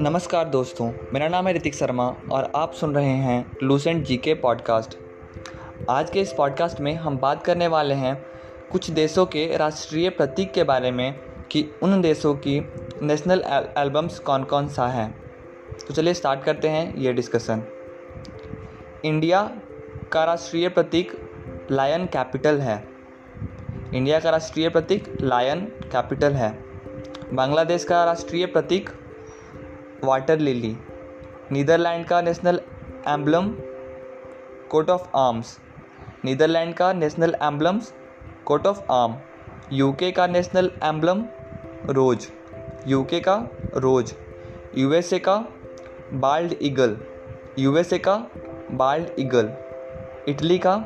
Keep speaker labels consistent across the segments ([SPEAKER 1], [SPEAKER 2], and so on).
[SPEAKER 1] नमस्कार दोस्तों, मेरा नाम है ऋतिक शर्मा और आप सुन रहे हैं लूसेंट जी के पॉडकास्ट आज के इस पॉडकास्ट में हम बात करने वाले हैं कुछ देशों के राष्ट्रीय प्रतीक के बारे में कि उन देशों की नेशनल एल्बम्स कौन कौन सा है। तो चलिए स्टार्ट करते हैं ये डिस्कशन इंडिया का राष्ट्रीय प्रतीक लायन कैपिटल है। इंडिया का राष्ट्रीय प्रतीक लायन कैपिटल है। बांग्लादेश का राष्ट्रीय प्रतीक वाटर लिली। नीदरलैंड का national emblem coat of arms. Netherland का national emblems coat of arm. UK का नेशनल एम्बलम रोज। यूके का रोज। यूएसए का बाल्ड ईगल। यूएसए का बाल्ड ईगल। इटली का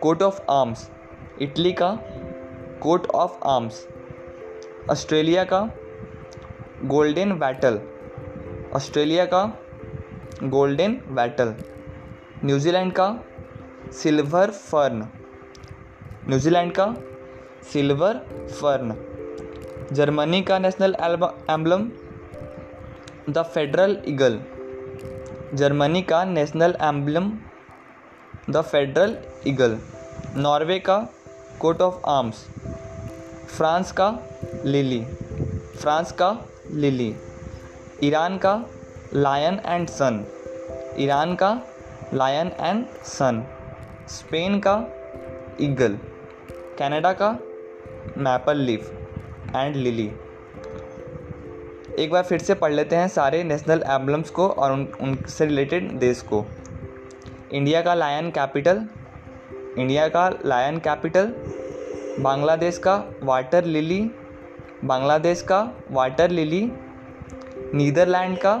[SPEAKER 1] कोट ऑफ़ आर्म्स। इटली का coat of arms, Australia का golden battle Australia का golden battle New Zealand का silver fern, New Zealand का सिल्वर फर्न, जर्मनी का national emblem, the federal eagle, Germany का national emblem, the federal eagle, Norway का coat of arms. France का lily, France का lily, Iran का lion and sun, Iran का lion and sun, Spain का eagle, Canada का maple leaf and lily. एक बार फिर से पढ़ लेते हैं सारे नेशनल एम्बलम्स को और उन, उनसे रिलेटेड देश को। इंडिया का लायन कैपिटल, इंडिया का लायन कैपिटल बांग्लादेश का वाटर लिली, बांग्लादेश का वाटर लिली, नीदरलैंड का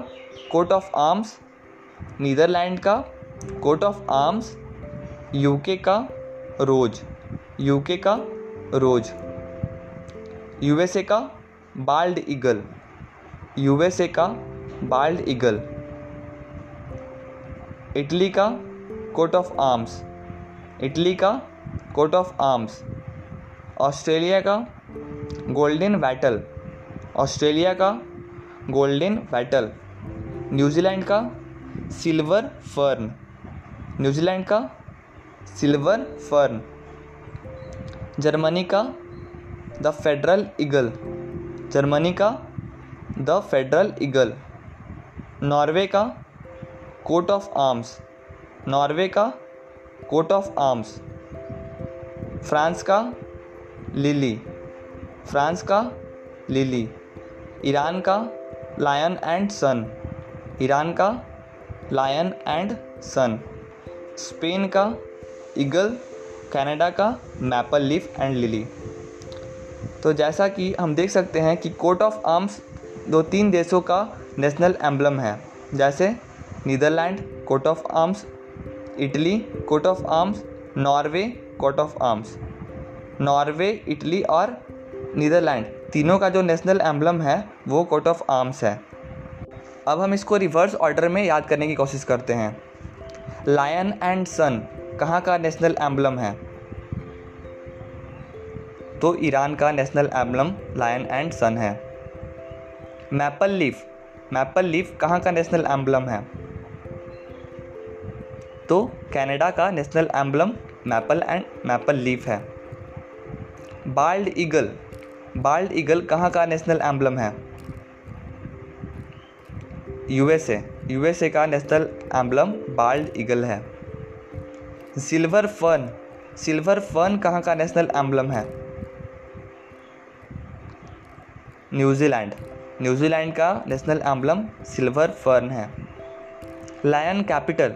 [SPEAKER 1] कोट ऑफ़ आर्म्स, नीदरलैंड का कोट ऑफ़ आर्म्स, यूके का रोज, यूके का रोज, यूएसए का बाल्ड ईगल, यूएसए का बाल्ड ईगल, इटली का कोट ऑफ़ आर्म्स, इटली का कोट ऑफ़ आर्म्स। ऑस्ट्रेलिया का गोल्डन बैटल, ऑस्ट्रेलिया का गोल्डन बैटल, न्यूजीलैंड का सिल्वर फर्न, न्यूजीलैंड का सिल्वर फर्न, जर्मनी का द फेडरल ईगल, जर्मनी का द फेडरल ईगल, नॉर्वे का coat of arms, Norway का coat of arms, France का lily. France का लिली। ईरान का लायन एंड सन। ईरान का लायन एंड सन। स्पेन का eagle. Canada का मैपल लीफ एंड लिली। तो जैसा कि हम देख सकते हैं कि कोट ऑफ़ आर्म्स दो तीन देशों का नेशनल एम्बलम है। जैसे Netherland, coat of arms. Italy, coat of arms. Norway, coat of arms. Norway, Italy और नीदरलैंड। तीनों का जो नेशनल एम्बलम है, वो कोट ऑफ़ आर्म्स है। अब हम इसको रिवर्स ऑर्डर में याद करने की कोशिश करते हैं। लायन एंड सन, कहाँ का नेशनल एम्बलम है? तो ईरान का national emblem, lion and sun है। मैपल लीफ मैपल लीफ कहाँ का नेशनल एम्बलम है? तो कनाडा का national emblem, maple and maple leaf है। Bald eagle. बाल्ड ईगल कहाँ का नेशनल एम्बलम है? यूएसए। यूएसए का नेशनल एम्बलम बाल्ड ईगल है। Silver fern. सिल्वर फर्न कहाँ का नेशनल एम्बलम है? New Zealand. न्यूजीलैंड का नेशनल एम्बलम सिल्वर फर्न है। Lion capital.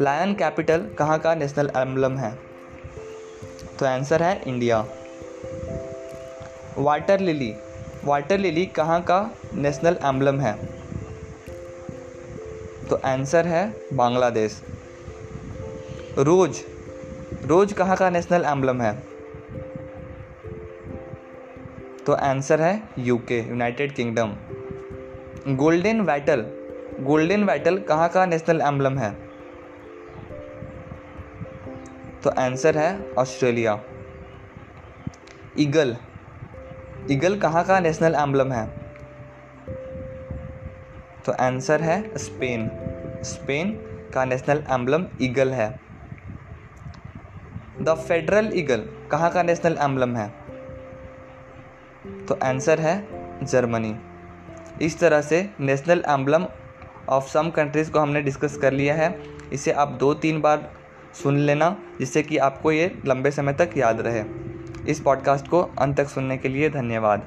[SPEAKER 1] लायन कैपिटल कहाँ का नेशनल एम्बलम है? तो आंसर है India. Water lily. Water lily कहाँ का नेशनल एम्बलम है? तो आंसर है बांग्लादेश। रोज। रोज कहाँ का नेशनल एम्बलम है? तो आंसर है UK United Kingdom golden wattle golden wattle कहाँ का नेशनल एम्बलम है? तो आंसर है ऑस्ट्रेलिया। ईगल ईगल कहाँ का नेशनल एम्बलम है? तो आंसर है स्पेन स्पेन का नेशनल एम्बलम ईगल है. द फेडरल ईगल कहाँ का नेशनल एम्बलम है? तो आंसर है जर्मनी इस तरह से national emblem of some countries को हमने डिस्कस कर लिया है। इसे आप दो तीन बार सुन लेना, जिससे कि आपको ये लंबे समय तक याद रहे। इस पॉडकास्ट को अंत तक सुनने के लिए धन्यवाद।